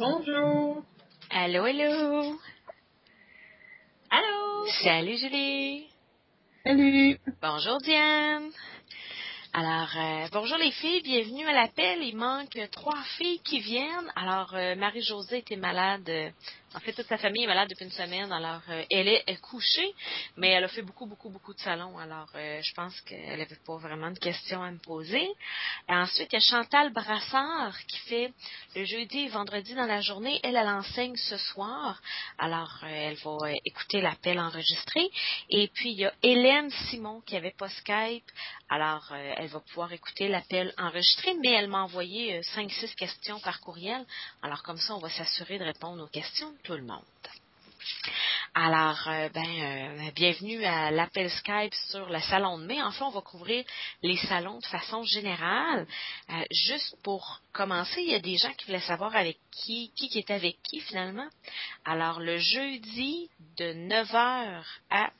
Bonjour. Allô, allô. Allô. Salut Julie. Salut. Bonjour Diane. Alors, euh, bonjour les filles, bienvenue à l'appel. Il manque trois filles qui viennent. Alors, euh, Marie-Josée était malade. En fait, toute sa famille est malade depuis une semaine. Alors, euh, elle est, couchée, mais elle a fait beaucoup, beaucoup, beaucoup de salons. Alors, euh, je pense qu'elle n'avait pas vraiment de questions à me poser. Ensuite, il y a Chantal Brassard qui fait le jeudi et vendredi dans la journée. Elle, elle enseigne ce soir. Alors, euh, elle va écouter l'appel enregistré. Et puis, il y a Hélène Simon qui avait pas Skype. Alors, elle va pouvoir écouter l'appel enregistré, mais elle m'a envoyé euh, 5-6 questions par courriel. Alors, comme ça, on va s'assurer de répondre aux questions tout le monde. Alors, euh, ben, euh, bienvenue à l'appel Skype sur le salon de mai. Enfin, on va couvrir les salons de façon générale. Euh, juste pour commencer, il y a des gens qui voulaient savoir avec qui, qui était avec qui finalement. Alors, le jeudi de 9h à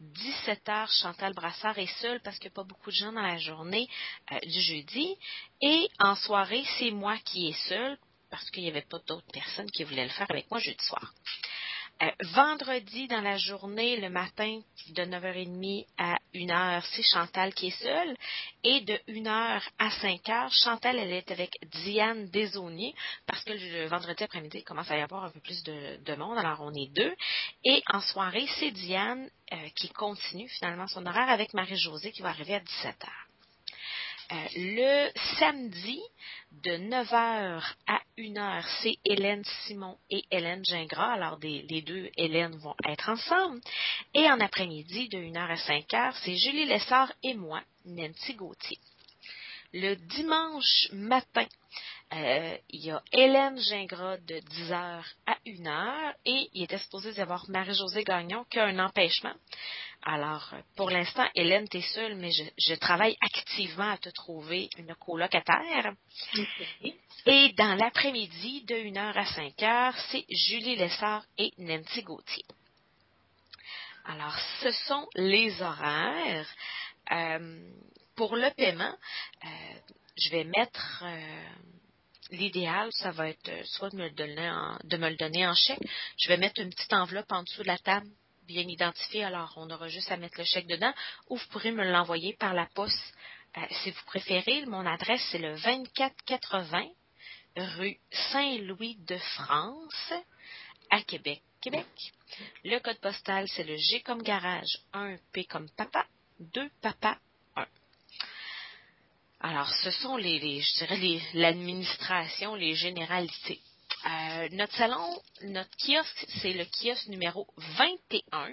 17h, Chantal Brassard est seule parce qu'il n'y a pas beaucoup de gens dans la journée du jeudi. Et en soirée, c'est moi qui est seule parce qu'il n'y avait pas d'autres personnes qui voulaient le faire avec moi jeudi soir. Euh, vendredi dans la journée, le matin, de 9h30 à 1h, c'est Chantal qui est seule. Et de 1h à 5h, Chantal, elle est avec Diane Desauniers, parce que le vendredi après-midi, il commence à y avoir un peu plus de, de monde, alors on est deux. Et en soirée, c'est Diane euh, qui continue finalement son horaire avec Marie-Josée qui va arriver à 17h. Euh, le samedi, de 9h à 1h, c'est Hélène Simon et Hélène Gingras. Alors, les deux Hélène vont être ensemble. Et en après-midi, de 1h à 5h, c'est Julie Lessard et moi, Nancy Gauthier. Le dimanche matin, euh, il y a Hélène Gingras de 10h à 1h et il était supposé y avoir Marie-Josée Gagnon qui a un empêchement. Alors, pour l'instant, Hélène, tu es seule, mais je, je travaille activement à te trouver une colocataire. Et dans l'après-midi, de 1h à 5h, c'est Julie Lessard et Nancy Gauthier. Alors, ce sont les horaires. Euh, pour le paiement, euh, je vais mettre euh, l'idéal, ça va être euh, soit de me, le donner en, de me le donner en chèque. Je vais mettre une petite enveloppe en dessous de la table, bien identifiée. Alors, on aura juste à mettre le chèque dedans. Ou vous pourrez me l'envoyer par la poste euh, si vous préférez. Mon adresse, c'est le 2480 rue Saint-Louis de France à Québec. Québec. Le code postal, c'est le G comme garage, 1 P comme papa, 2 papa, 1. Alors, ce sont les, je dirais, l'administration, les généralités. Euh, notre salon, notre kiosque, c'est le kiosque numéro 21.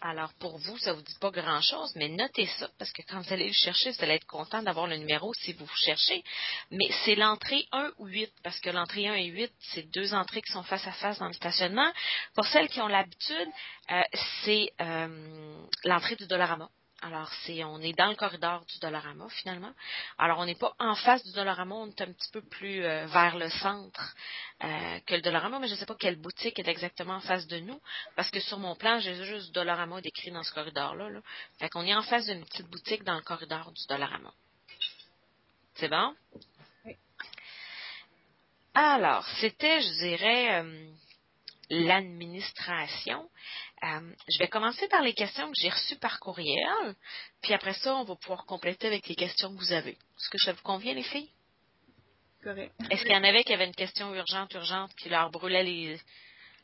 Alors, pour vous, ça vous dit pas grand-chose, mais notez ça, parce que quand vous allez le chercher, vous allez être content d'avoir le numéro si vous vous cherchez. Mais c'est l'entrée 1 ou 8, parce que l'entrée 1 et 8, c'est deux entrées qui sont face à face dans le stationnement. Pour celles qui ont l'habitude, euh, c'est euh, l'entrée du Dollarama. Alors, c'est, on est dans le corridor du Dollarama, finalement. Alors, on n'est pas en face du Dollarama, on est un petit peu plus euh, vers le centre euh, que le Dollarama, mais je ne sais pas quelle boutique est exactement en face de nous, parce que sur mon plan, j'ai juste Dollarama décrit dans ce corridor-là. Là. Fait qu'on est en face d'une petite boutique dans le corridor du Dollarama. C'est bon? Oui. Alors, c'était, je dirais, euh, l'administration. Euh, je vais commencer par les questions que j'ai reçues par courriel, puis après ça, on va pouvoir compléter avec les questions que vous avez. Est-ce que ça vous convient, les filles? Correct. Est-ce qu'il y en avait qui avaient une question urgente, urgente, qui leur brûlait les,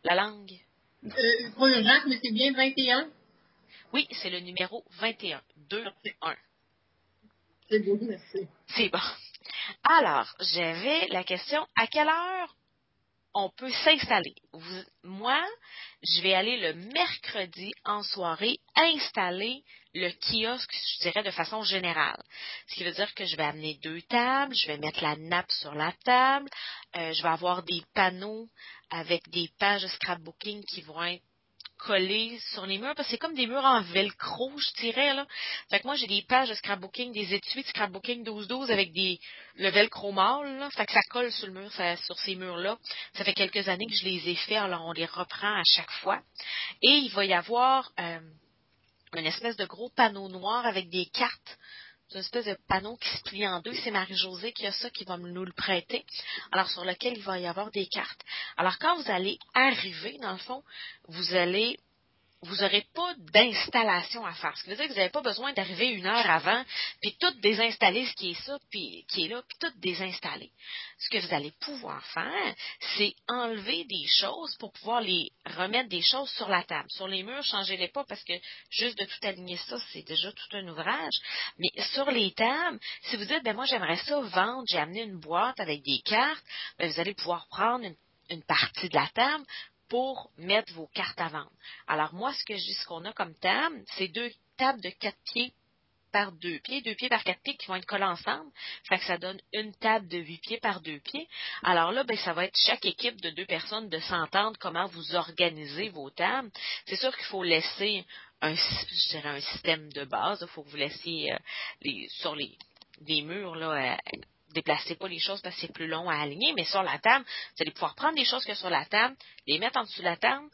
la langue? Euh, pas urgent, mais c'est bien 21. Oui, c'est le numéro 21. 2, 1. C'est beau, merci. C'est bon. Alors, j'avais la question, à quelle heure on peut s'installer? Moi, je vais aller le mercredi en soirée installer le kiosque, je dirais, de façon générale. Ce qui veut dire que je vais amener deux tables, je vais mettre la nappe sur la table, euh, je vais avoir des panneaux avec des pages scrapbooking qui vont être collées sur les murs, parce que c'est comme des murs en velcro, je dirais, là. Fait que moi, j'ai des pages de scrapbooking, des étuis de scrapbooking 12-12 avec des, le velcro mâle. Fait que ça colle sur le mur, sur ces murs-là. Ça fait quelques années que je les ai faits, alors on les reprend à chaque fois. Et il va y avoir, euh, une espèce de gros panneau noir avec des cartes une espèce de panneau qui se plie en deux. C'est Marie-Josée qui a ça, qui va nous le prêter. Alors, sur lequel il va y avoir des cartes. Alors, quand vous allez arriver, dans le fond, vous allez vous n'aurez pas d'installation à faire. Ce qui veut dire que vous n'avez pas besoin d'arriver une heure avant, puis tout désinstaller ce qui est ça, puis qui est là, puis tout désinstaller. Ce que vous allez pouvoir faire, c'est enlever des choses pour pouvoir les remettre des choses sur la table. Sur les murs, changez-les pas parce que juste de tout aligner ça, c'est déjà tout un ouvrage. Mais sur les tables, si vous dites, ben moi j'aimerais ça vendre, j'ai amené une boîte avec des cartes, ben vous allez pouvoir prendre une une partie de la table pour mettre vos cartes à vendre. Alors moi, ce que je ce qu'on a comme table, c'est deux tables de quatre pieds par deux pieds, deux pieds par quatre pieds qui vont être collés ensemble. Fait que ça donne une table de huit pieds par deux pieds. Alors là, ben, ça va être chaque équipe de deux personnes de s'entendre comment vous organisez vos tables. C'est sûr qu'il faut laisser un, système de base. Il faut que vous laissiez euh, sur les, murs là, déplacez pas les choses parce que c'est plus long à aligner, mais sur la table, vous allez pouvoir prendre les choses que sur la table, les mettre en dessous de la table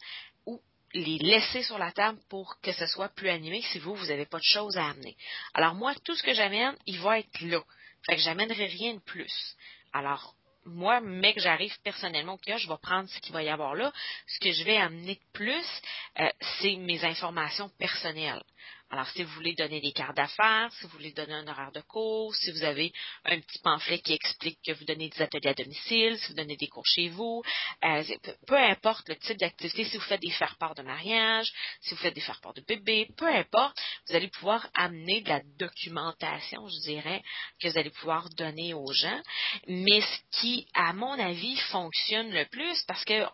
ou les laisser sur la table pour que ce soit plus animé si vous, vous n'avez pas de choses à amener. Alors moi, tout ce que j'amène, il va être là. Fait que j'amènerai rien de plus. Alors, moi, mais que j'arrive personnellement au je vais prendre ce qu'il va y avoir là. Ce que je vais amener de plus, euh, c'est mes informations personnelles. Alors, si vous voulez donner des cartes d'affaires, si vous voulez donner un horaire de cours, si vous avez un petit pamphlet qui explique que vous donnez des ateliers à domicile, si vous donnez des cours chez vous, euh, peu, importe le type d'activité, si vous faites des faire-part de mariage, si vous faites des faire-part de bébé, peu importe, vous allez pouvoir amener de la documentation, je dirais, que vous allez pouvoir donner aux gens. Mais ce qui, à mon avis, fonctionne le plus, parce que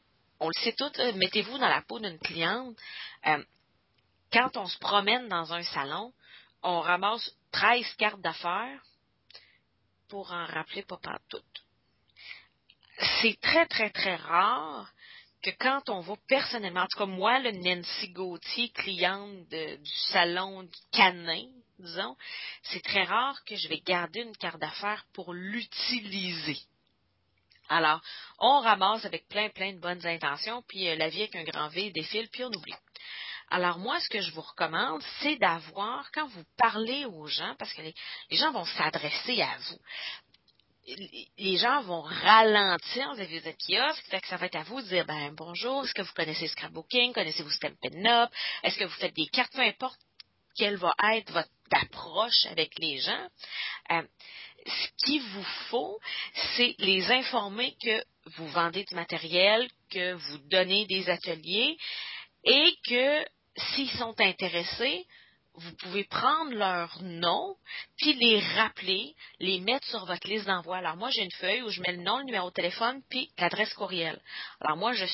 on le sait euh, mettez-vous dans la peau d'une cliente. Euh, quand on se promène dans un salon, on ramasse 13 cartes d'affaires pour en rappeler pas toutes. C'est très, très, très rare que quand on va personnellement, en tout cas moi, le Nancy Gauthier, cliente du salon du canin, disons, c'est très rare que je vais garder une carte d'affaires pour l'utiliser. Alors, on ramasse avec plein, plein de bonnes intentions, puis euh, la vie avec un grand V défile, puis on oublie. Alors moi, ce que je vous recommande, c'est d'avoir, quand vous parlez aux gens, parce que les, gens vont s'adresser à vous, les gens vont ralentir vous avez des kiosques, fait que ça va être à vous de dire ben bonjour, est-ce que vous connaissez Scrapbooking, connaissez-vous Stampin' Up, est-ce que vous faites des cartes, peu importe quelle va être votre approche avec les gens. Euh, ce qu'il vous faut, c'est les informer que vous vendez du matériel, que vous donnez des ateliers et que s'ils sont intéressés, vous pouvez prendre leur nom, puis les rappeler, les mettre sur votre liste d'envoi. Alors moi, j'ai une feuille où je mets le nom, le numéro de téléphone, puis l'adresse courriel. Alors moi, je,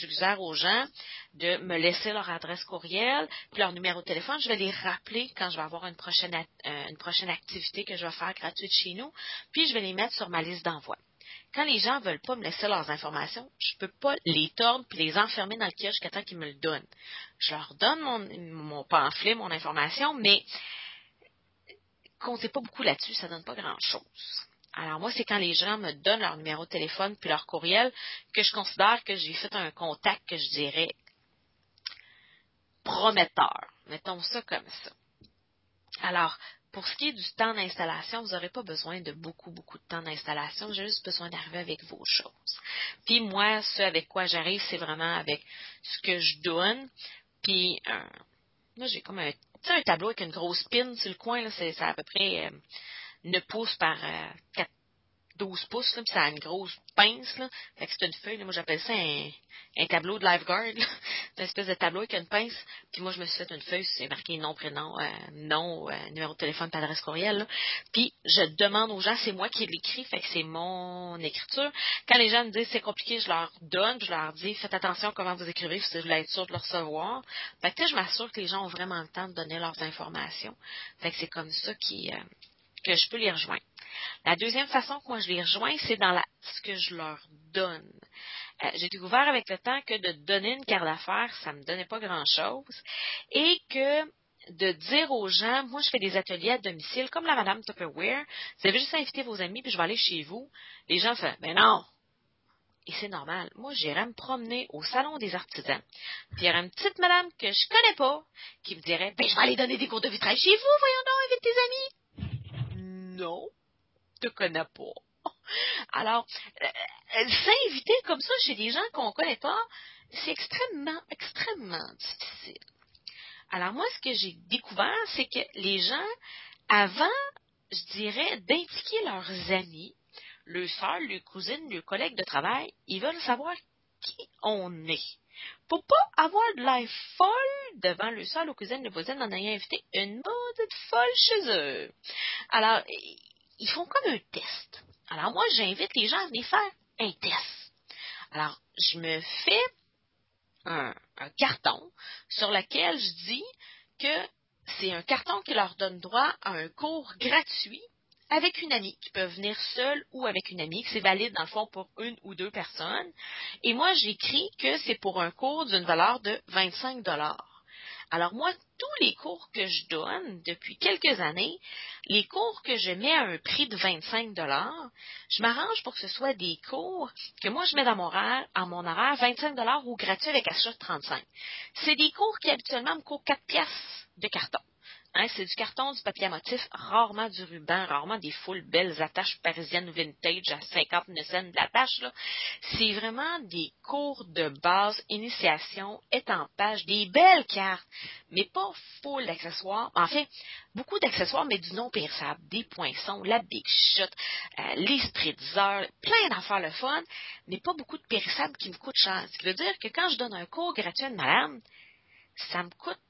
suggère aux gens de me laisser leur adresse courriel, puis leur numéro de téléphone. Je vais les rappeler quand je vais avoir une prochaine, euh, une prochaine activité que je vais faire gratuite chez nous, puis je vais les mettre sur ma liste d'envoi. Quand les gens veulent pas me laisser leurs informations, je peux pas les tordre puis les enfermer dans le kiosque jusqu'à temps qu'ils me le donnent. Je leur donne mon, pamphlet, mon information, mais comptez pas beaucoup là-dessus, ça ne donne pas grand-chose. Alors moi, c'est quand les gens me donnent leur numéro de téléphone puis leur courriel que je considère que j'ai fait un contact que je dirais prometteur. Mettons ça comme ça. Alors, pour ce qui est du temps d'installation, vous n'aurez pas besoin de beaucoup, beaucoup de temps d'installation. J'ai juste besoin d'arriver avec vos choses. Puis moi, ce avec quoi j'arrive, c'est vraiment avec ce que je donne. Puis, euh, là, j'ai comme un, un tableau avec une grosse pin sur le coin. C'est, à peu près euh, 9 pouces par euh, 4 12 pouces, là, puis ça a une grosse pince, là. Fait que c'est une feuille, là. Moi, j'appelle ça un, tableau de lifeguard, là. Une espèce de tableau avec une pince. Puis moi, je me suis fait une feuille, c'est marqué nom, prénom, euh, nom, euh, numéro de téléphone, adresse courriel. Puis je demande aux gens, c'est moi qui l'écris, fait que c'est mon écriture. Quand les gens me disent c'est compliqué, je leur donne, je leur dis faites attention comment vous écrivez, si vous voulez être sûr de le recevoir. Fait que je m'assure que les gens ont vraiment le temps de donner leurs informations. Fait que c'est comme ça qui, euh, que je peux les rejoindre. La deuxième façon que moi je les rejoins, c'est dans ce que je leur donne. Euh, j'ai découvert avec le temps que de donner une carte d'affaires, ça me donnait pas grand-chose et que de dire aux gens, moi je fais des ateliers à domicile, comme la Madame Tupperware, vous avez juste à inviter vos amis puis je vais aller chez vous. Les gens font, mais non, et c'est normal. Moi, j'irais me promener au salon des artisans. Puis il y aurait une petite madame que je connais pas qui me dirait, ben, je vais aller donner des cours de vitrail chez vous, voyons donc, invite tes amis. Non, te connais pas. Alors, euh, s'inviter comme ça chez des gens qu'on connaît pas, c'est extrêmement, extrêmement difficile. Alors moi, ce que j'ai découvert, c'est que les gens, avant, je dirais, d'indiquer leurs amis, leurs soeurs, leurs cousines, leurs collègues de travail, ils veulent savoir qui on est. Pour pas avoir de l'air folle devant le sol, aux cousines, les voisines en ayant invité une mode folle chez eux. Alors, ils font comme un test. Alors, moi, j'invite les gens à venir faire un test. Alors, je me fais un carton sur lequel je dis que c'est un carton qui leur donne droit à un cours gratuit avec une amie, qui peuvent venir seule ou avec une amie, que c'est valide dans le fond pour une ou deux personnes. Et moi, j'écris que c'est pour un cours d'une valeur de 25 dollars. Alors moi, tous les cours que je donne depuis quelques années, les cours que je mets à un prix de 25 dollars, je m'arrange pour que ce soit des cours que moi je mets dans mon horaire, à mon horaire 25 dollars ou gratuit avec achat de 35. C'est des cours qui habituellement me coûtent 4 pièces de carton. Hein, c'est du carton, du papier à motif, rarement du ruban, rarement des foules belles attaches parisiennes vintage à 59 cents de l'attache. C'est vraiment des cours de base, initiation, étampage, des belles cartes, mais pas full d'accessoires. En fait, beaucoup d'accessoires, mais du non périssable. Des poinçons, la Big Shot, euh, les spritzers, plein d'affaires le fun, mais pas beaucoup de périssables qui me coûtent cher. Ce qui veut dire que quand je donne un cours gratuit à une madame, ça me coûte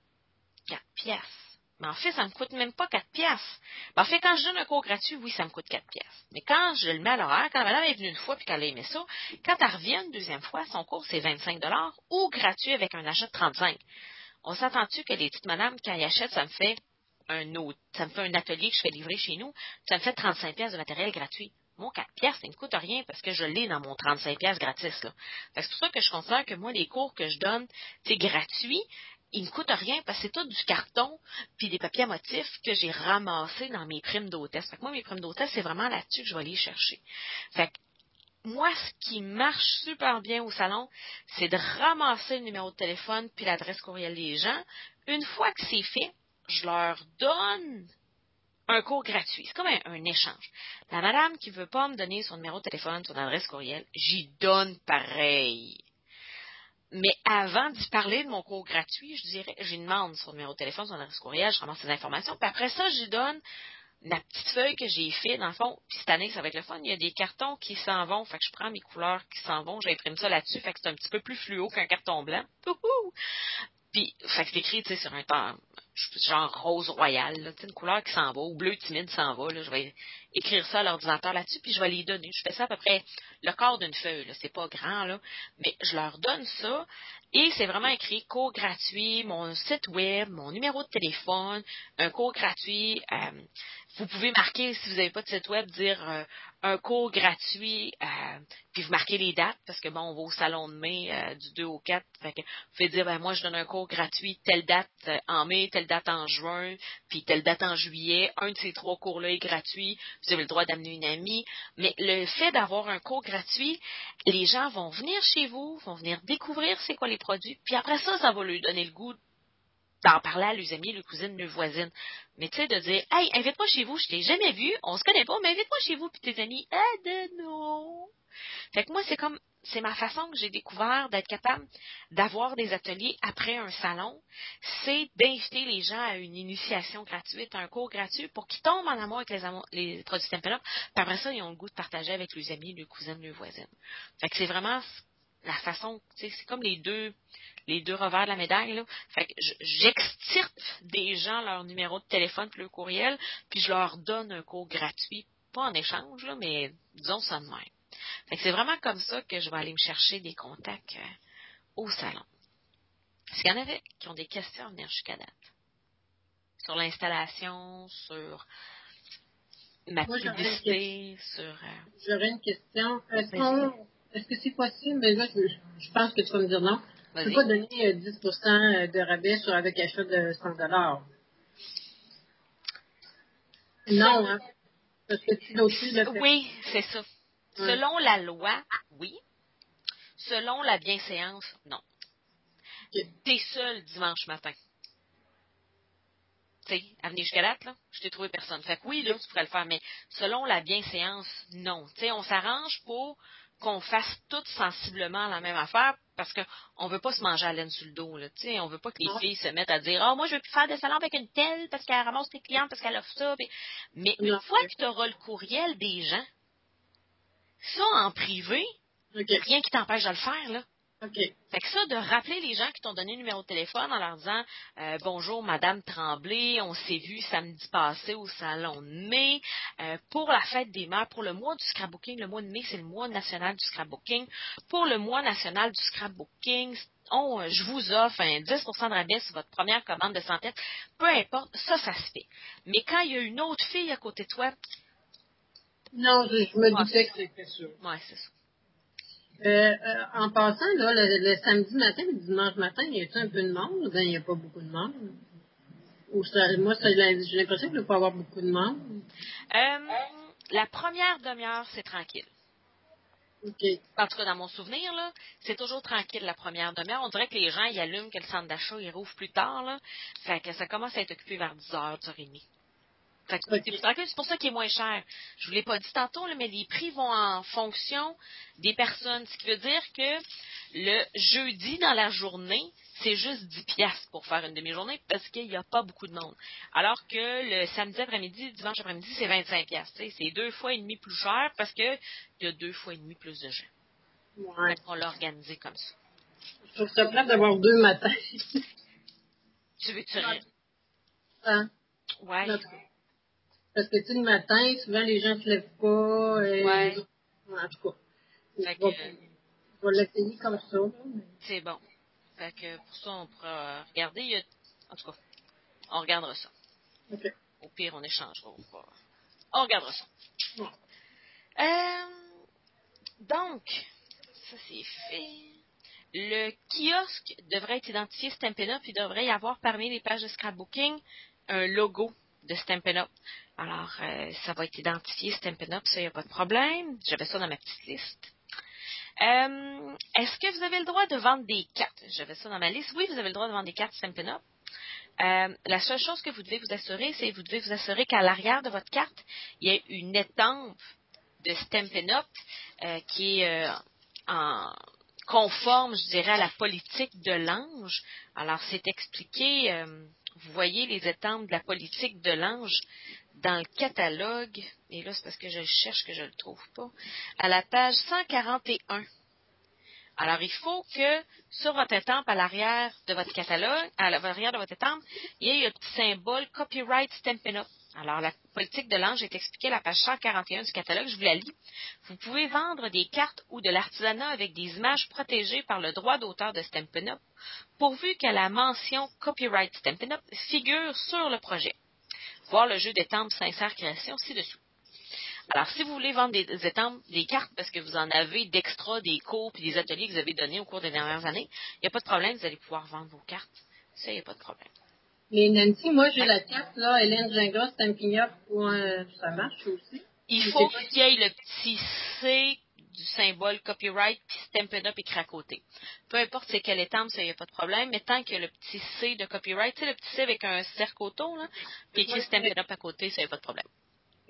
4 pièces mais en fait, ça me coûte même pas 4 pièces. En fait, quand je donne un cours gratuit, oui, ça me coûte 4 pièces. Mais quand je le mets à l'horaire, quand la madame est venue une fois puis qu'elle a aimé ça, quand elle revient une deuxième fois, son cours, c'est 25 ou gratuit avec un achat de 35 On s'entend-tu que les petites madames, quand elles achètent, ça me fait un autre, ça me fait un atelier que je fais livrer chez nous, ça me fait 35 pièces de matériel gratuit. Mon 4 pièces, ça ne me coûte rien parce que je l'ai dans mon 35 pièces gratis. C'est pour ça que je considère que moi, les cours que je donne, c'est gratuit, il ne coûte rien parce que c'est tout du carton puis des papiers à motifs que j'ai ramassés dans mes primes d'hôtesse. Fait que moi, mes primes d'hôtesse, c'est vraiment là-dessus que je vais aller chercher. Fait que moi, ce qui marche super bien au salon, c'est de ramasser le numéro de téléphone puis l'adresse courriel des gens. Une fois que c'est fait, je leur donne un cours gratuit. C'est comme un, un, échange. La madame qui veut pas me donner son numéro de téléphone, son adresse courriel, j'y donne pareil. Mais avant d'y parler de mon cours gratuit, je dirais, j'ai demande son numéro de téléphone, son adresse courriel, je ramasse ces informations. Puis après ça, je donne la petite feuille que j'ai fait, dans le fond, puis cette année, ça va être le fun, il y a des cartons qui s'en vont, fait que je prends mes couleurs qui s'en vont, j'imprime ça là-dessus, fait que c'est un petit peu plus fluo qu'un carton blanc. Puis, fait que c'est écrit, tu sais, sur un temps, genre rose royal, là, une couleur qui s'en va, ou bleu timide s'en va, je vais écrire ça à l'ordinateur là-dessus, puis je vais les donner. Je fais ça à peu près le quart d'une feuille, c'est pas grand, là, mais je leur donne ça, et c'est vraiment écrit cours gratuit, mon site web, mon numéro de téléphone, un cours gratuit, euh, vous pouvez marquer, si vous n'avez pas de site web, dire euh, un cours gratuit, euh, puis vous marquez les dates, parce que bon, on va au salon de mai du 2 au 4. Fait que vous pouvez dire, ben moi, je donne un cours gratuit, telle date en mai, telle date en juin, puis telle date en juillet. Un de ces trois cours-là est gratuit. Vous avez le droit d'amener une amie. Mais le fait d'avoir un cours gratuit, les gens vont venir chez vous, vont venir découvrir c'est quoi les produits, puis après ça, ça va leur donner le goût d'en parler à leurs amis, leurs cousines, leurs voisines. Mais tu sais, de dire, hey, invite-moi chez vous, je t'ai jamais vu, on se connaît pas, mais invite-moi chez vous, puis tes amis, aide non. Fait que moi, c'est comme, c'est ma façon que j'ai découvert d'être capable d'avoir des ateliers après un salon, c'est d'inviter les gens à une initiation gratuite, un cours gratuit pour qu'ils tombent en amour avec les, les produits Tempera. Puis après ça, ils ont le goût de partager avec leurs amis, leurs cousines, leurs voisines. Fait que c'est vraiment la façon, c'est comme les deux, les deux revers de la médaille. Là. Fait que j'extirpe des gens leur numéro de téléphone puis leur courriel, puis je leur donne un cours gratuit, pas en échange, là, mais disons ça de même. Fait que c'est vraiment comme ça que je vais aller me chercher des contacts euh, au salon. Est-ce qu'il y en avait qui ont des questions à venir jusqu'à date? Sur l'installation, sur ma publicité, sur... Euh, J'aurais une question. Est-ce que c'est possible? Mais là, je, pense que tu vas me dire non. Tu ne peux pas donner 10% euh, euh, de rabais sur avec achat de 100 Non, hein? Parce que tu le Oui, c'est ça. Selon la loi, oui. Selon la bienséance, non. Tu es seul dimanche matin. tu sais, Avenue jusqu'à date, là, je t'ai trouvé personne. Fait que oui, là, tu pourrais le faire, mais selon la bienséance, non. Tu sais, on s'arrange pour qu'on fasse toutes sensiblement la même affaire parce qu'on ne veut pas se manger à laine sur le dos. Là, on ne veut pas que les filles se mettent à dire Ah, oh, moi, je veux plus faire de salon avec une telle parce qu'elle ramasse tes clients, parce qu'elle offre ça. Mais une fois que tu auras le courriel des gens, ça en privé, rien qui t'empêche de le faire. là. OK. Fait que ça, de rappeler les gens qui t'ont donné le numéro de téléphone en leur disant euh, Bonjour, Madame Tremblay, on s'est vu samedi passé au salon de mai euh, pour la fête des mères, pour le mois du scrapbooking. Le mois de mai, c'est le mois national du scrapbooking. Pour le mois national du scrapbooking, on, je vous offre un 10 de rabais sur votre première commande de santé. Peu importe, ça, ça se fait. Mais quand il y a une autre fille à côté de toi. Non, je, me doutais que c'était ça. Oui, c'est ça. Euh, euh, en passant, là, le, samedi matin et le dimanche matin, il y a un peu de monde? Ou bien il n'y a pas beaucoup de monde? Ou ça, moi, j'ai l'impression qu'il ne pas avoir beaucoup de monde. Euh, la première demi-heure, c'est tranquille. En tout cas, dans mon souvenir, là, c'est toujours tranquille la première demi-heure. On dirait que les gens, ils allument que le centre d'achat, ils rouvre plus tard, là. Fait que ça commence à être occupé vers 10h, 10h30. C'est pour ça qu'il est moins cher. Je ne vous l'ai pas dit tantôt, mais les prix vont en fonction des personnes. Ce qui veut dire que le jeudi dans la journée, c'est juste 10 piastres pour faire une demi-journée parce qu'il n'y a pas beaucoup de monde. Alors que le samedi après-midi, dimanche après-midi, c'est 25 piastres. C'est deux fois et demi plus cher parce qu'il y a deux fois et demi plus de gens. Ouais. On l'a organisé comme ça. Je trouve ça plate d'avoir deux matins. tu veux que tu rires? Hein? Ouais. Parce que, tu sais, le matin, souvent, les gens ne se lèvent pas. Et... Ouais. En tout cas. je, vais, l'essayer comme ça. C'est bon. Fait que pour ça, on pourra regarder. En tout cas, on regardera ça. Au pire, on échangera. On regardera ça. Euh, donc, ça c'est fait. Le kiosque devrait être identifié Stampin' Up. Il devrait y avoir parmi les pages de scrapbooking un logo de Stampin' Up. Alors, euh, ça va être identifié Stampin' Up, ça, il n'y a pas de problème. J'avais ça dans ma petite liste. Euh, est-ce que vous avez le droit de vendre des cartes? J'avais ça dans ma liste. Oui, vous avez le droit de vendre des cartes Stampin' Up. Euh, la seule chose que vous devez vous assurer, c'est que vous devez vous assurer qu'à l'arrière de votre carte, il y ait une étampe de Stampin' Up qui est en conforme, je dirais, à la politique de l'ange. Alors, c'est expliqué vous voyez les étampes de la politique de l'ange dans le catalogue, et là c'est parce que je le cherche que je ne le trouve pas, à la page 141. Alors, il faut que sur votre étampe, à l'arrière de votre catalogue, à l'arrière de votre étampe, il y ait un petit symbole Copyright Stampin' Up. Alors, la politique de l'ange est expliquée à la page 141 du catalogue. Je vous la lis. Vous pouvez vendre des cartes ou de l'artisanat avec des images protégées par le droit d'auteur de Stampin' Up, pourvu que la mention Copyright Stampin' Up figure sur le projet. Voir le jeu d'étampes Sincère Création ci-dessous. Alors, si vous voulez vendre des, étampes, des cartes, parce que vous en avez d'extra, des cours et des ateliers que vous avez donnés au cours des dernières années, il n'y a pas de problème, vous allez pouvoir vendre vos cartes. Ça, il n'y a pas de problème. Mais Nancy, moi, j'ai la carte, là, Hélène Gingras, Stamping Up, ça marche aussi. Il faut qu'il y ait le petit C du symbole copyright puis Stampin' Up écrit à côté. Peu importe c'est quelle étampe, ça, il n'y a pas de problème, mais tant qu'il y a le petit C de copyright, tu sais, le petit C avec un cercle autour, là, puis écrit Stampin' Up à côté, ça, il n'y a pas de problème.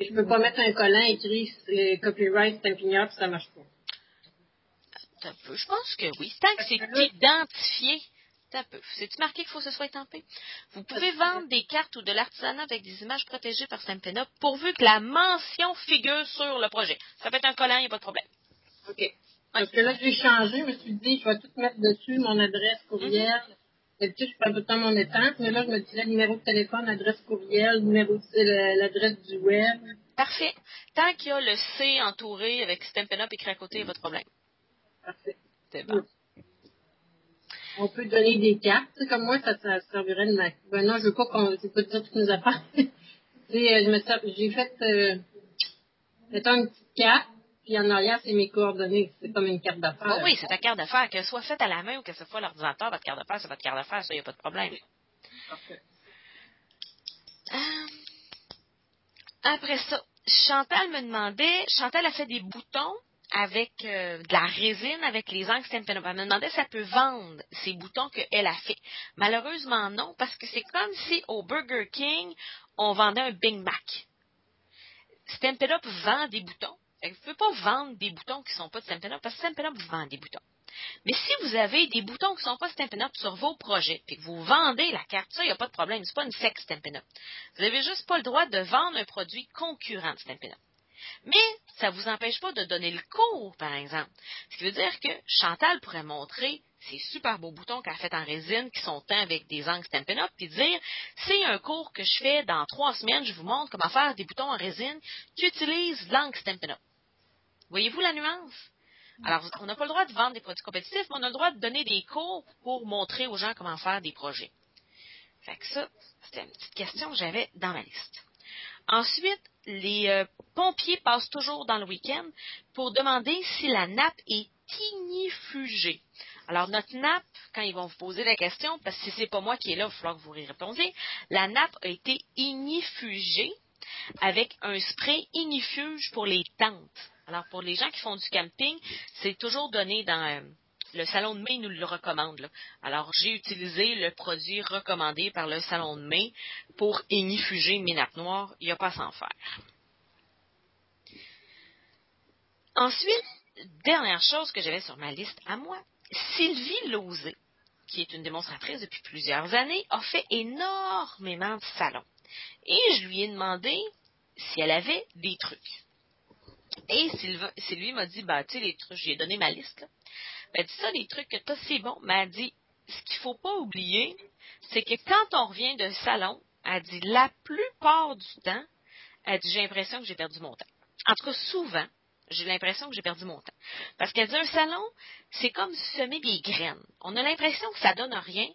Je peux pas mettre un collant écrit euh, copyright Stamping Up, ça marche pas. Je pense que oui. Tant que c'est identifié, peu. C'est-tu marqué qu'il faut que ce soit étampé? Vous pouvez vendre des cartes ou de l'artisanat avec des images protégées par Stampin' Up pourvu que la mention figure sur le projet. Ça peut être un collant, il n'y a pas de problème. OK. Parce que là, j'ai changé. Je me suis dit, je vais tout mettre dessus, mon adresse courriel. Et puis, je prends tout le temps mon étampe. Mais là, je me disais numéro de téléphone, adresse courriel, numéro l'adresse du web. Parfait. Tant qu'il y a le C entouré avec Stampin' Up écrit à côté, il n'y a pas de problème. Parfait. C'est bon. On peut donner des cartes. Tu sais, comme moi, ça, ça servirait de ma... Ben non, je veux pas qu'on écoute ça, toutes nos affaires. tu sais, euh, je me j'ai fait, euh, mettons une petite carte, puis en arrière, c'est mes coordonnées. C'est comme une carte d'affaires. Oh oui, c'est ta carte d'affaires. Qu'elle soit faite à la main ou que ce soit l'ordinateur, votre carte d'affaires, c'est votre carte d'affaires. Ça, il n'y a pas de problème. Parfait. Euh, après ça, Chantal me demandait, Chantal a fait des boutons avec euh, de la résine avec les angles Stampin' Up. Elle me demandait si ça peut vendre ces boutons qu'elle a fait? Malheureusement, non, parce que c'est comme si au Burger King, on vendait un Big Mac. Stampin' Up vend des boutons. Vous ne pouvez pas vendre des boutons qui ne sont pas de Stampin' Up parce que Stampin' Up vend des boutons. Mais si vous avez des boutons qui ne sont pas Stampin' Up sur vos projets, et que vous vendez la carte, ça, il n'y a pas de problème. C'est pas une sexe Stampin' Up. Vous n'avez juste pas le droit de vendre un produit concurrent de Stampin' Up. Mais ça ne vous empêche pas de donner le cours, par exemple. Ce qui veut dire que Chantal pourrait montrer ces super beaux boutons qu'elle a fait en résine qui sont teints avec des angles Stampin' Up, puis dire, c'est un cours que je fais dans trois semaines, je vous montre comment faire des boutons en résine qui utilisent l'angle Stampin' Up. Voyez-vous la nuance? Alors, on n'a pas le droit de vendre des produits compétitifs, mais on a le droit de donner des cours pour montrer aux gens comment faire des projets. Fait que ça, c'était une petite question que j'avais dans ma liste. Ensuite, les euh, pompiers passent toujours dans le week-end pour demander si la nappe est ignifugée. Alors, notre nappe, quand ils vont vous poser la question, parce que si c'est pas moi qui est là, il va falloir que vous y répondiez, la nappe a été ignifugée avec un spray ignifuge pour les tentes. Alors, pour les gens qui font du camping, c'est toujours donné dans euh, le salon de mai, nous le recommande. Alors, j'ai utilisé le produit recommandé par le salon de mai pour ignifuger mes nappes noires. Il n'y a pas à s'en faire. Ensuite, dernière chose que j'avais sur ma liste à moi, Sylvie Lauzé, qui est une démonstratrice depuis plusieurs années, a fait énormément de salons. Et je lui ai demandé si elle avait des trucs. Et Sylvie m'a dit, bah, tu sais, les trucs, j'ai donné ma liste, là. Elle dit ça, les trucs que tu as, c'est bon. Mais elle dit, ce qu'il faut pas oublier, c'est que quand on revient d'un salon, elle dit, la plupart du temps, elle dit, j'ai l'impression que j'ai perdu mon temps. En tout cas, souvent, j'ai l'impression que j'ai perdu mon temps. Parce qu'elle dit, un salon, c'est comme semer des graines. On a l'impression que ça donne rien,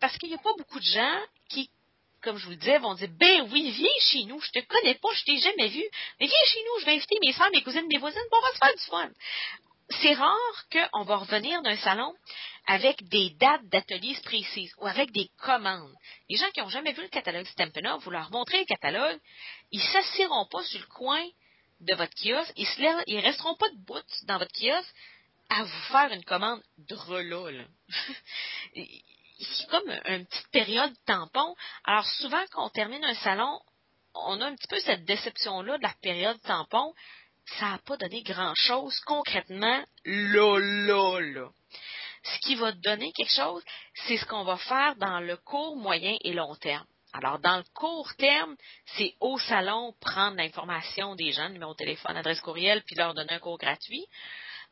parce qu'il n'y a pas beaucoup de gens qui comme je vous le disais, vont dire Ben oui, viens chez nous, je te connais pas, je t'ai jamais vu, mais viens chez nous, je vais inviter mes soeurs, mes cousines, mes voisines, bon, on va se faire du fun. C'est rare qu'on va revenir d'un salon avec des dates d'ateliers précises ou avec des commandes. Les gens qui n'ont jamais vu le catalogue Stampin' vous leur montrez le catalogue, ils s'assiront pas sur le coin de votre kiosque, ils ne resteront pas debout dans votre kiosque à vous faire une commande de c'est comme une petite période tampon. Alors souvent, quand on termine un salon, on a un petit peu cette déception-là de la période tampon. Ça n'a pas donné grand-chose concrètement là, là, là. Ce qui va donner quelque chose, c'est ce qu'on va faire dans le court, moyen et long terme. Alors, dans le court terme, c'est au salon prendre l'information des gens, numéro de téléphone, adresse courriel, puis leur donner un cours gratuit.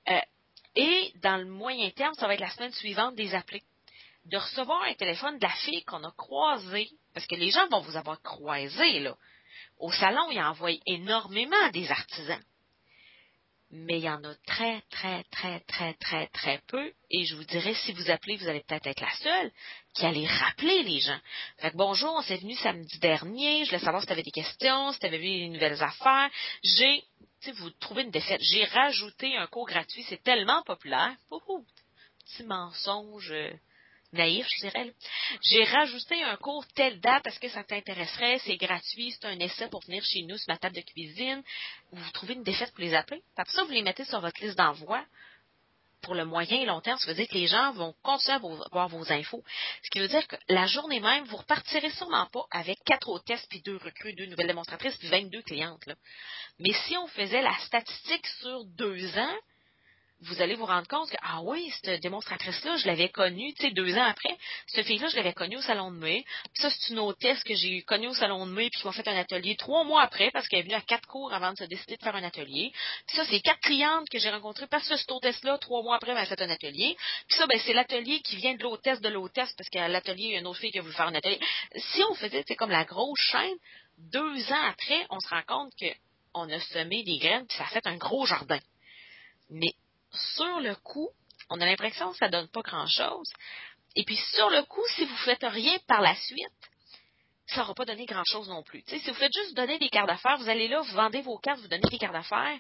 Euh, et dans le moyen terme, ça va être la semaine suivante des appeler de recevoir un téléphone de la fille qu'on a croisée, parce que les gens vont vous avoir croisé, là. Au salon, il envoie énormément des artisans. Mais il y en a très, très, très, très, très, très peu. Et je vous dirais, si vous appelez, vous allez peut-être être la seule qui allait rappeler les gens. Fait que bonjour, on s'est venu samedi dernier. Je voulais savoir si tu avais des questions, si tu avais vu des nouvelles affaires. J'ai, si vous trouvez une défaite, j'ai rajouté un cours gratuit. C'est tellement populaire. Ouh, petit mensonge euh, naïf, je dirais. J'ai rajouté un cours telle date parce que ça t'intéresserait, c'est gratuit, c'est un essai pour venir chez nous sur ma table de cuisine. Vous trouvez une défaite pour les appeler. Après ça, vous les mettez sur votre liste d'envoi pour le moyen et long terme, ça veut dire que les gens vont continuer à voir vos infos. Ce qui veut dire que la journée même, vous repartirez sûrement pas avec quatre hôtesses, puis deux recrues, deux nouvelles démonstratrices, puis 22 clientes. Mais si on faisait la statistique sur deux ans, vous allez vous rendre compte que, ah oui, cette démonstratrice-là, je l'avais connue, tu sais, deux ans après. Cette fille-là, je l'avais connue au salon de mai. Puis ça, c'est une hôtesse que j'ai connue au salon de mai, puis qui m'a fait un atelier trois mois après, parce qu'elle est venue à quatre cours avant de se décider de faire un atelier. Puis ça, c'est quatre clientes que j'ai rencontrées parce que cette hôtesse-là, trois mois après, m'a fait un atelier. Puis ça, ben, c'est l'atelier qui vient de l'hôtesse de l'hôtesse, parce qu'à l'atelier, il y a une autre fille qui a voulu faire un atelier. Si on faisait, c'est comme la grosse chaîne, deux ans après, on se rend compte que on a semé des graines, puis ça fait un gros jardin. Mais sur le coup, on a l'impression que ça donne pas grand-chose. Et puis sur le coup, si vous faites rien par la suite, ça n'aura pas donné grand-chose non plus. si vous faites juste donner des cartes d'affaires, vous allez là, vous vendez vos cartes, vous donnez des cartes d'affaires,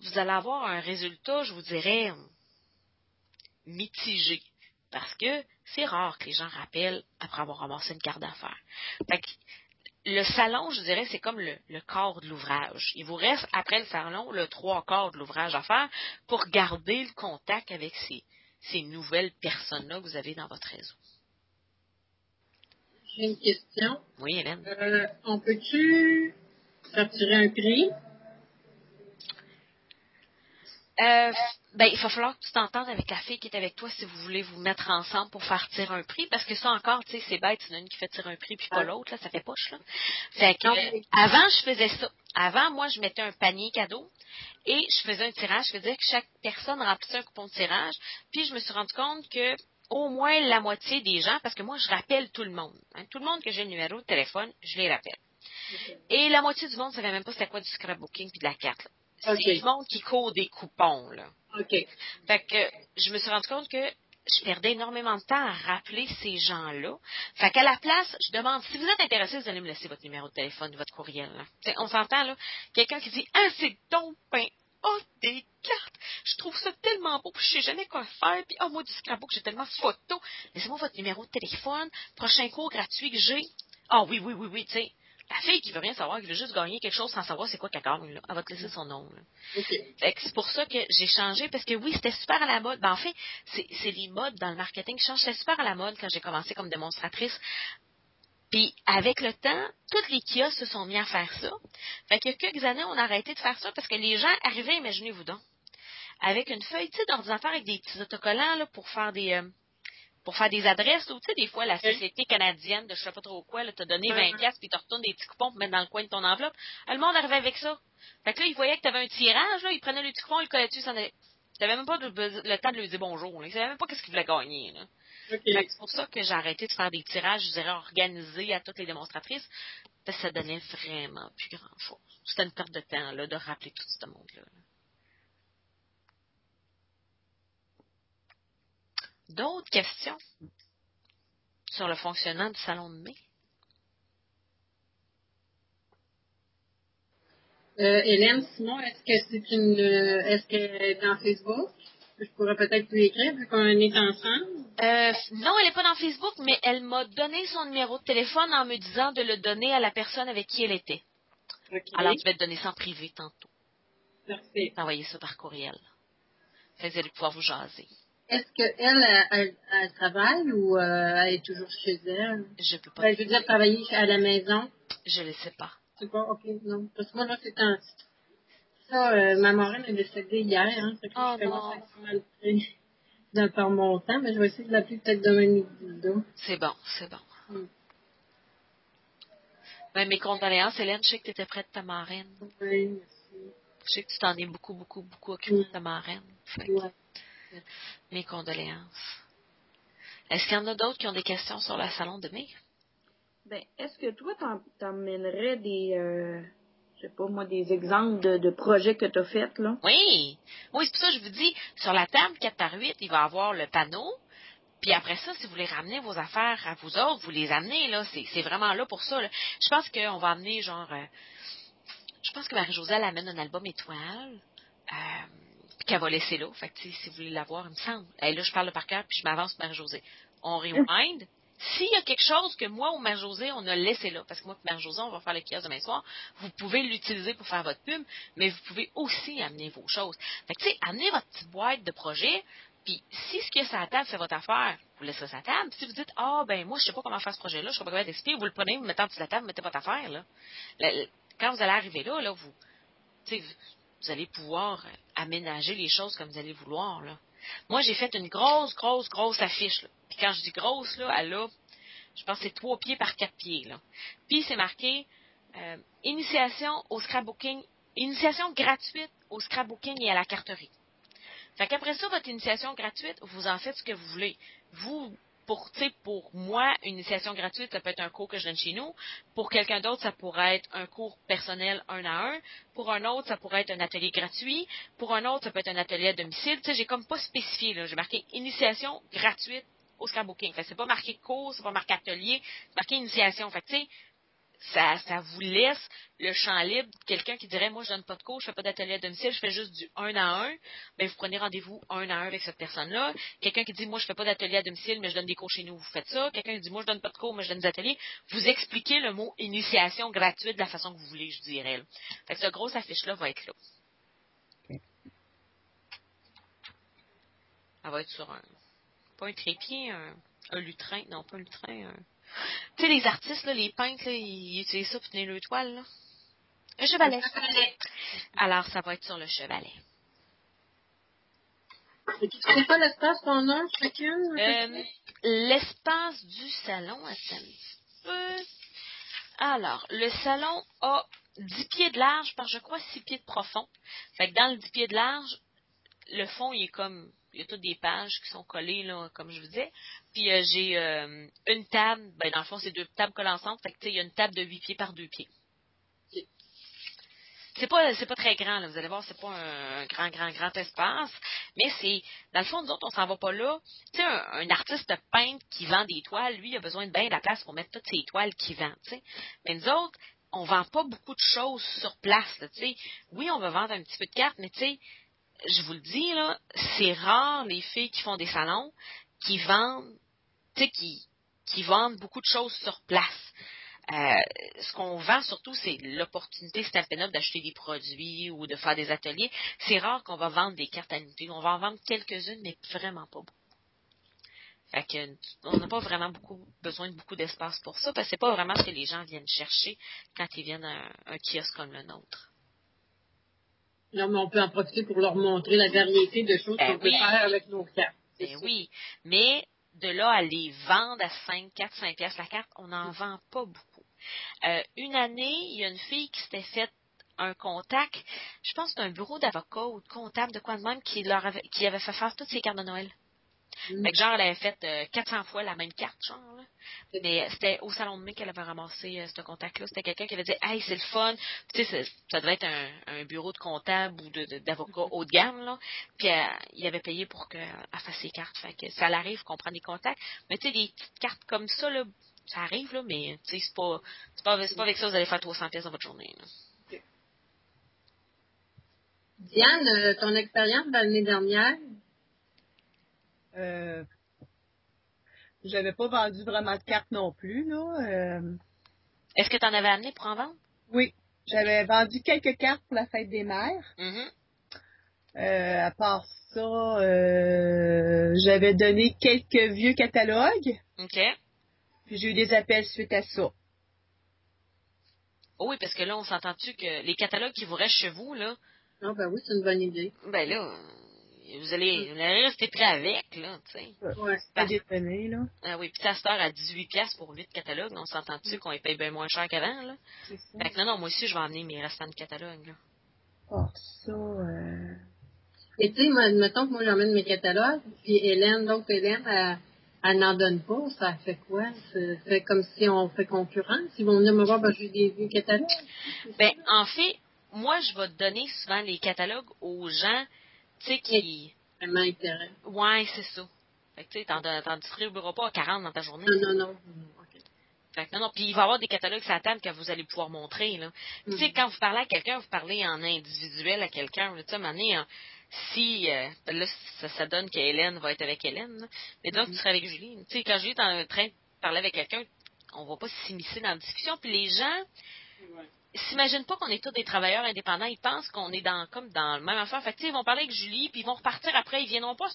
vous allez avoir un résultat, je vous dirais, mitigé. Parce que c'est rare que les gens rappellent après avoir ramassé une carte d'affaires. Le salon, je dirais, c'est comme le, corps de l'ouvrage. Il vous reste, après le salon, le trois quarts de l'ouvrage à faire pour garder le contact avec ces, ces nouvelles personnes-là que vous avez dans votre réseau. J'ai une question. Oui, Hélène. Euh, on peut-tu sortir un prix? Euh, ben, il va falloir que tu t'entendes avec la fille qui est avec toi si vous voulez vous mettre ensemble pour faire tirer un prix, parce que ça encore, tu sais, c'est bête, c'est une qui fait tirer un prix puis pas l'autre, là, ça fait poche, là. Fait que, avant, je faisais ça. Avant, moi, je mettais un panier cadeau et je faisais un tirage. Je faisais que chaque personne remplissait un coupon de tirage. Puis, je me suis rendu compte que au moins la moitié des gens, parce que moi, je rappelle tout le monde. Hein. tout le monde que j'ai le numéro de téléphone, je les rappelle. Et la moitié du monde ne savait même pas c'était quoi du scrapbooking puis de la carte. C'est du monde qui court des coupons, là. OK. Fait que je me suis rendu compte que je perdais énormément de temps à rappeler ces gens-là. Fait qu'à la place, je demande, si vous êtes intéressé, vous allez me laisser votre numéro de téléphone, votre courriel. On s'entend, là, quelqu'un qui dit, ah, c'est donc ben, oh, des cartes! Je trouve ça tellement beau, puis je sais jamais quoi faire, puis oh, moi, du scrapbook, j'ai tellement de photos. Laissez-moi votre numéro de téléphone, prochain cours gratuit que j'ai. Ah oui, oui, oui, oui, tu sais. La fille qui veut rien savoir, qui veut juste gagner quelque chose sans savoir c'est quoi qu'elle gagne, là. Elle va te laisser son nom, là. c'est pour ça que j'ai changé, parce que oui, c'était super à la mode. Ben, en fait, c'est les modes dans le marketing qui changent. C'était super à la mode quand j'ai commencé comme démonstratrice. Puis, avec le temps, toutes les kiosques se sont mis à faire ça. Fait qu'il y a quelques années, on a arrêté de faire ça parce que les gens arrivaient, imaginez-vous donc, avec une feuille, d'ordinateur avec des petits autocollants, là, pour faire des, euh, pour faire des adresses, ou tu sais, des fois, la Société canadienne de je sais pas trop quoi, t'a donné 20 pièces puis tu retournes des petits coupons pour mettre dans le coin de ton enveloppe. Le monde arrivait avec ça. Fait que là, ils voyaient que tu avais un tirage, là, ils prenaient le petit coupon, ils le collaient dessus, ça n'avait même pas le, temps de lui dire bonjour. Là. Ils savaient même pas qu'est-ce qu'ils voulaient gagner. Là. C'est pour ça que j'ai arrêté de faire des tirages, je dirais, organisés à toutes les démonstratrices, parce que ça donnait vraiment plus grand-chose. C'était une perte de temps, là, de rappeler tout ce monde-là. là D'autres questions sur le fonctionnement du salon de mai? Euh, Hélène, Simon, est-ce que c'est une euh, est-ce qu'elle est dans Facebook? Je pourrais peut-être lui écrire vu qu'on est ensemble. Euh, non, elle n'est pas dans Facebook, mais elle m'a donné son numéro de téléphone en me disant de le donner à la personne avec qui elle était. Alors, je vais te donner ça en privé tantôt. Parfait. Envoyer ça par courriel. Vous allez pouvoir vous jaser. Est-ce qu'elle, elle, elle, travaille ou euh, elle est toujours chez elle? Je peux pas. Elle veut dire travailler à la maison? Je ne le sais pas. C'est pas, ok, non. Parce que moi, là, c'est un... Ça, euh, ma marraine est décédée hier, hein. Fait que oh, je commence à mal dans par mon temps, mais je vais essayer de l'appeler peut-être demain midi. C'est bon, c'est bon. Mm. Ben, mes condoléances, Hélène, je sais que tu étais prête de ta marraine. Oui, merci. Je sais que tu t'en es beaucoup, beaucoup, beaucoup occupée de ta marraine. Mes condoléances. Est-ce qu'il y en a d'autres qui ont des questions sur le salon de mai? Ben, est-ce que toi, t'emmènerais des, euh, je sais pas moi, des exemples de, projets que tu as faits, là? Oui. Oui, c'est pour ça que je vous dis, sur la table 4 par 8, il va y avoir le panneau. Puis après ça, si vous voulez ramener vos affaires à vous autres, vous les amenez, là. C'est vraiment là pour ça, Je pense qu'on va amener, genre, euh, je pense que Marie-Josée, amène un album étoile. Euh, qu'elle va laisser là. Fait que, si vous voulez la voir, il me semble. Et là, je parle par cœur, puis je m'avance Marie-Josée. On rewind. S'il y a quelque chose que moi ou Marie-Josée, on a laissé là, parce que moi et Marie-Josée, on va faire le kiosque demain soir, vous pouvez l'utiliser pour faire votre pub, mais vous pouvez aussi amener vos choses. Fait que, tu sais, amenez votre petite boîte de projet, puis si ce qu'il y a sur la table fait votre affaire, vous laissez ça sur la table. Si vous dites, ah, oh, ben moi, je sais pas comment faire ce projet-là, je sais pas comment d'expliquer, vous le prenez, vous le mettez en dessous de la table, vous mettez votre affaire, là. quand vous allez arriver là, là, vous, tu sais, vous allez pouvoir aménager les choses comme vous allez vouloir. Moi, j'ai fait une grosse, grosse, grosse affiche. Puis quand je dis grosse, là, elle a, je pense que c'est trois pieds par quatre pieds. Puis c'est marqué euh, initiation au scrapbooking, initiation gratuite au scrapbooking et à la carterie. Fait qu'après ça, votre initiation gratuite, vous en faites ce que vous voulez. Vous pour, pour moi, une initiation gratuite, ça peut être un cours que je donne chez nous. Pour quelqu'un d'autre, ça pourrait être un cours personnel un à un. Pour un autre, ça pourrait être un atelier gratuit. Pour un autre, ça peut être un atelier à domicile. Tu sais, j'ai comme pas spécifié, là. J'ai marqué initiation gratuite au scrapbooking. Fait c'est pas marqué cours, c'est pas marqué atelier, c'est marqué initiation. Fait tu sais, ça, ça vous laisse le champ libre. Quelqu'un qui dirait, moi, je donne pas de cours, je fais pas d'atelier à domicile, je fais juste du un à un, ben, vous prenez rendez-vous un à un avec cette personne-là. Quelqu'un qui dit, moi, je fais pas d'atelier à domicile, mais je donne des cours chez nous, vous faites ça. Quelqu'un qui dit, moi, je donne pas de cours, mais je donne des ateliers. Vous expliquez le mot initiation gratuite de la façon que vous voulez, je dirais. Là. Fait que ce gros affiche-là va être là. Elle va être sur un, pas un trépied, un, un lutrin, non, pas un lutrin, un, tu sais, les artistes, là, les peintres, là, ils utilisent ça pour tenir le toile, là. Un chevalet. Alors, ça va être sur le chevalet. C'est quoi l'espace qu'on a chacune? Euh, l'espace du salon, attends un petit peu. Alors, le salon a 10 pieds de large par, je crois, 6 pieds de profond. Fait que dans le 10 pieds de large, le fond, il est comme il y a toutes des pages qui sont collées, là, comme je vous disais. Puis euh, j'ai euh, une table, ben dans le fond, c'est deux tables collées ensemble, fait que il y a une table de 8 pieds par 2 pieds. C'est pas c'est pas très grand, là, vous allez voir, c'est pas un, grand, grand, grand espace, mais c'est dans le fond, nous autres, on s'en va pas là. Tu sais, un, artiste peintre qui vend des toiles, lui, il a besoin de bien de la place pour mettre toutes ses toiles qu'il vend, tu sais. Mais nous autres, on vend pas beaucoup de choses sur place, tu sais. Oui, on va vendre un petit peu de cartes, mais tu sais, je vous le dis, là, c'est rare les filles qui font des salons qui vendent, tu sais, qui, qui vendent beaucoup de choses sur place. Euh, ce qu'on vend surtout, c'est l'opportunité Stampin' Up d'acheter des produits ou de faire des ateliers. C'est rare qu'on va vendre des cartes annuités. On va en vendre quelques-unes, mais vraiment pas beaucoup. Fait que, on n'a pas vraiment beaucoup besoin de beaucoup d'espace pour ça, parce que c'est pas vraiment ce que les gens viennent chercher quand ils viennent à un kiosque comme le nôtre. Là, mais on peut en profiter pour leur montrer la variété de choses ben qu'on peut faire avec nos cartes. Ben oui, mais de là à les vendre à 5, 4, 5 piastres la carte, on n'en vend pas beaucoup. Euh, une année, il y a une fille qui s'était faite un contact, je pense que c'est un bureau d'avocat ou de comptable de quoi de même qui, leur avait, qui avait fait faire toutes ses cartes de Noël. Mm. Fait que genre, elle avait fait euh, 400 fois la même carte, genre. Là. Mais c'était au salon de mai qu'elle avait ramassé euh, ce contact-là. C'était quelqu'un qui avait dit Hey, c'est le fun. tu sais, ça devait être un, un, bureau de comptable ou d'avocat de, haut de gamme, là. Puis euh, il avait payé pour qu'elle fasse ses cartes. Fait que ça l'arrive qu'on prenne des contacts. Mais tu sais, des petites cartes comme ça, là, ça arrive, là, mais tu sais, c'est pas, pas, pas avec ça que vous allez faire 300 pièces dans votre journée. Là. Diane, euh, ton expérience de l'année dernière, euh, j'avais pas vendu vraiment de cartes non plus, là. Euh. Est-ce que tu en avais amené pour en vendre? Oui. J'avais vendu quelques cartes pour la fête des mères. Mm-hmm. Euh, à part ça, j'avais donné quelques vieux catalogues. OK. Puis j'ai eu des appels suite à ça. Oh oui, parce que là, on s'entend-tu que les catalogues qui vous restent chez vous, là? Non, ah, ben oui, c'est une bonne idée. Ben là, vous allez, vous allez rester prêt avec, là, tu sais. Ouais, pas détonné, là. Ah oui, puis ça se à 18 pièces pour 8 catalogues, on s'entend-tu qu'on les paye bien moins cher qu'avant, là? C'est ça. Fait que non, non, moi aussi, je vais emmener mes restants de catalogues, là. Oh, ça, euh... Et tu sais, mettons que moi, j'emmène mes catalogues, puis Hélène, donc Hélène, elle, elle n'en donne pas, ça fait quoi? Ça fait comme si on fait concurrence. Ils vont venir me voir, ben, j'ai des, des catalogues. Ben, en fait, moi, je vais donner souvent les catalogues aux gens sais, qui. Intérêt. Ouais, c'est ça. Fait que, tu sais, t'en distribueras pas 40 dans ta journée. Non, non, non. Fait que, non, non. Puis il va y avoir des catalogues sur la table que vous allez pouvoir montrer, là. Tu sais, mm. quand vous parlez à quelqu'un, vous parlez en individuel à quelqu'un. Tu sais, à si, euh, là, ça, ça donne qu'Hélène va être avec Hélène, mais donc, tu mm-hmm. serais avec Julie. Tu sais, quand Julie est en train de parler avec quelqu'un, on va pas s'immiscer dans la discussion. Puis les gens, s'imaginent pas qu'on est tous des travailleurs indépendants. Ils pensent qu'on est dans comme dans le même affaire. Fait ils vont parler avec Julie, puis ils vont repartir après. Ils viendront pas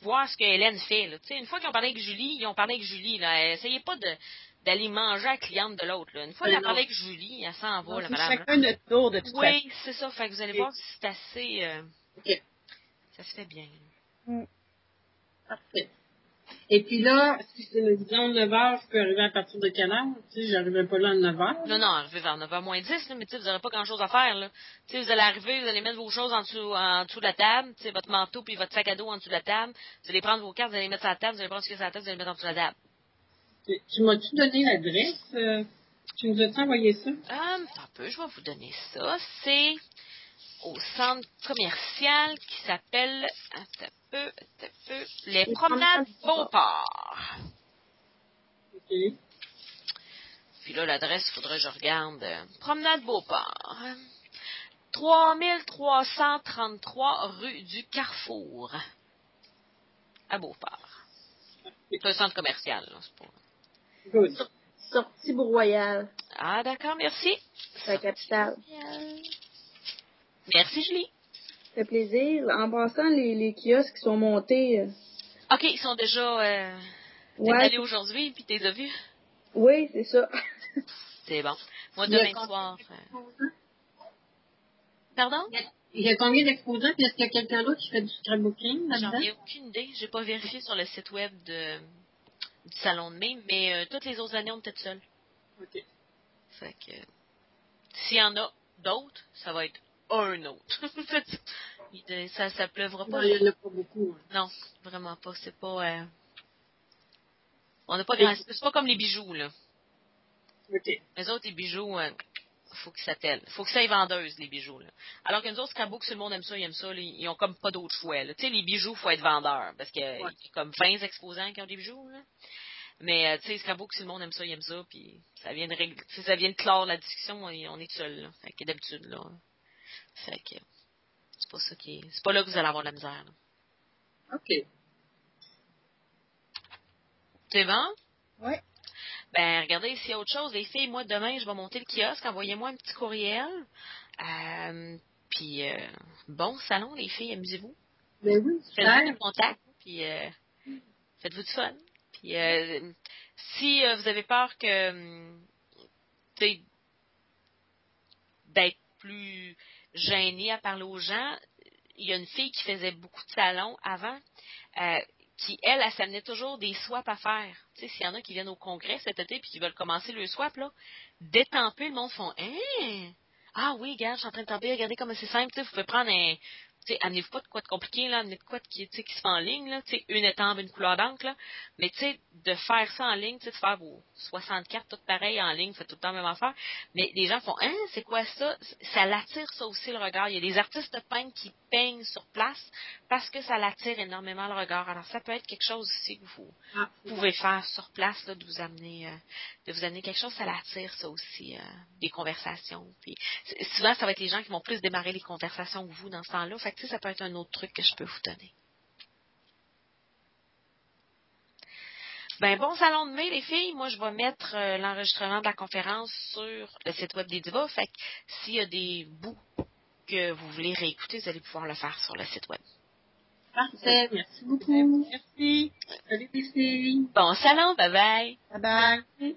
voir ce que Hélène fait. Là. Une fois qu'ils ont parlé avec Julie, ils ont parlé avec Julie. Là. Essayez pas de d'aller manger à la cliente de l'autre. Une fois qu'elle a parlé avec Julie, elle s'en va, la madame. chacun notre tour, de toute oui, c'est ça. Fait que vous allez voir, c'est assez... Euh, ça se fait bien. Mm. Parfait. Et puis là, si c'est disons 9 h, je peux arriver à partir de quelle heure? Tu sais, j'arrivais pas là à 9 h. Non, non, arriver vers 9 h moins 10, là, mais tu sais, vous n'aurez pas grand chose à faire, là. Tu sais, vous allez arriver, vous allez mettre vos choses en dessous, en dessous de la table, tu sais, votre manteau puis votre sac à dos en dessous de la table. Vous allez prendre vos cartes, vous allez les mettre sur la table, vous allez prendre ce qui est sur la table, vous allez les mettre en dessous de la table. Tu m'as-tu donné l'adresse? Euh, tu nous as-tu envoyé ça? Ah, un peu, je vais vous donner ça. C'est au centre commercial qui s'appelle un peu, un peu, les promenades Beauport. OK. Puis là, l'adresse, il faudrait que je regarde. euh, Promenade Beauport. 3333 rue du Carrefour. À Beauport. C'est un centre commercial, là, c'est pas... Good. Sortie Bourg-Royal, Ah, d'accord, merci. c'est la capitale. Merci, Julie. Ça fait plaisir. En passant, les, les kiosques qui sont montés, euh, OK, ils sont déjà... Euh... T'es ouais, allé aujourd'hui, puis t'es as vus? oui, c'est ça. C'est bon. Moi, Il y a demain combien soir... euh, d'exposants? Pardon? Il y a combien d'exposants? Puis est-ce qu'il y a quelqu'un d'autre qui fait du scrapbooking J'en ai aucune idée. J'ai pas vérifié sur le site web de, du salon de mai, mais euh, toutes les autres années, on était seuls. OK. Fait que s'il y en a d'autres, ça va être un autre. Il- ça, ça pleuvra pas. Non, il n'y en a pas beaucoup. hein. Non, vraiment pas. C'est pas. euh, On n'a pas grand. C'est pas comme les bijoux là. Les autres, les bijoux, euh, faut qu'ils s'attellent. Faut que ça aille vendeuse, les bijoux, là. Alors que nous autres, Scrapbook, si le monde aime ça, ils aiment ça, là, ils ont comme pas d'autre choix. Tu sais, les bijoux, faut être vendeur. Parce qu'il y a comme 20 exposants qui ont des bijoux, là. Mais, euh, tu sais, Scrapbook, si le monde aime ça, ils aiment ça, puis ça vient de régler, ça vient de clore la discussion, on est, on est seul, là. D'habitude, là. Fait que, c'est pas ça qui est, c'est pas là que vous allez avoir de la misère, là. OK. C'est bon? Ouais. Ben, regardez, s'il y a autre chose, les filles, moi, demain, je vais monter le kiosque, envoyez-moi un petit courriel. Euh, puis, euh, bon salon, les filles, amusez-vous. Ben oui, Faites-vous des contacts, puis euh, faites-vous du fun. Puis, euh, si vous avez peur que, hum, d'être plus gêné à parler aux gens, il y a une fille qui faisait beaucoup de salons avant, euh, qui, elle, elle s'amenait toujours des swaps à faire. Tu sais, s'il y en a qui viennent au congrès cet été puis qui veulent commencer le swap, là, détemper, le monde font Hein? Ah oui, regarde, je suis en train de temper, regardez comme c'est simple, tu sais, vous pouvez prendre un. Tu sais, amenez-vous pas de quoi de compliqué, là, amenez de quoi de qui, tu sais, qui se fait en ligne, là, tu sais, une étampe, une couleur d'encre, là. Mais tu sais, de faire ça en ligne, tu sais, de faire vos 64 toutes pareilles en ligne, faites tout le temps la même affaire. Mais les gens font Hein, c'est quoi ça? Ça l'attire ça aussi le regard. Il y a des artistes peintres qui peignent sur place parce que ça l'attire énormément le regard. Alors ça peut être quelque chose aussi que vous, Ah, vous pouvez faire sur place là, de vous amener euh, de vous amener quelque chose, ça l'attire ça aussi, euh, des conversations. Puis souvent ça va être les gens qui vont plus démarrer les conversations que vous dans ce temps-là. Fait que ça peut être un autre truc que je peux vous donner. Ben bon salon de mai, les filles. Moi, je vais mettre euh, l'enregistrement de la conférence sur le site web des divas. Fait que s'il y a des bouts que vous voulez réécouter, vous allez pouvoir le faire sur le site web. Parfait. Merci beaucoup. Merci. Salut les filles. Bon salon, bye bye! Bye bye.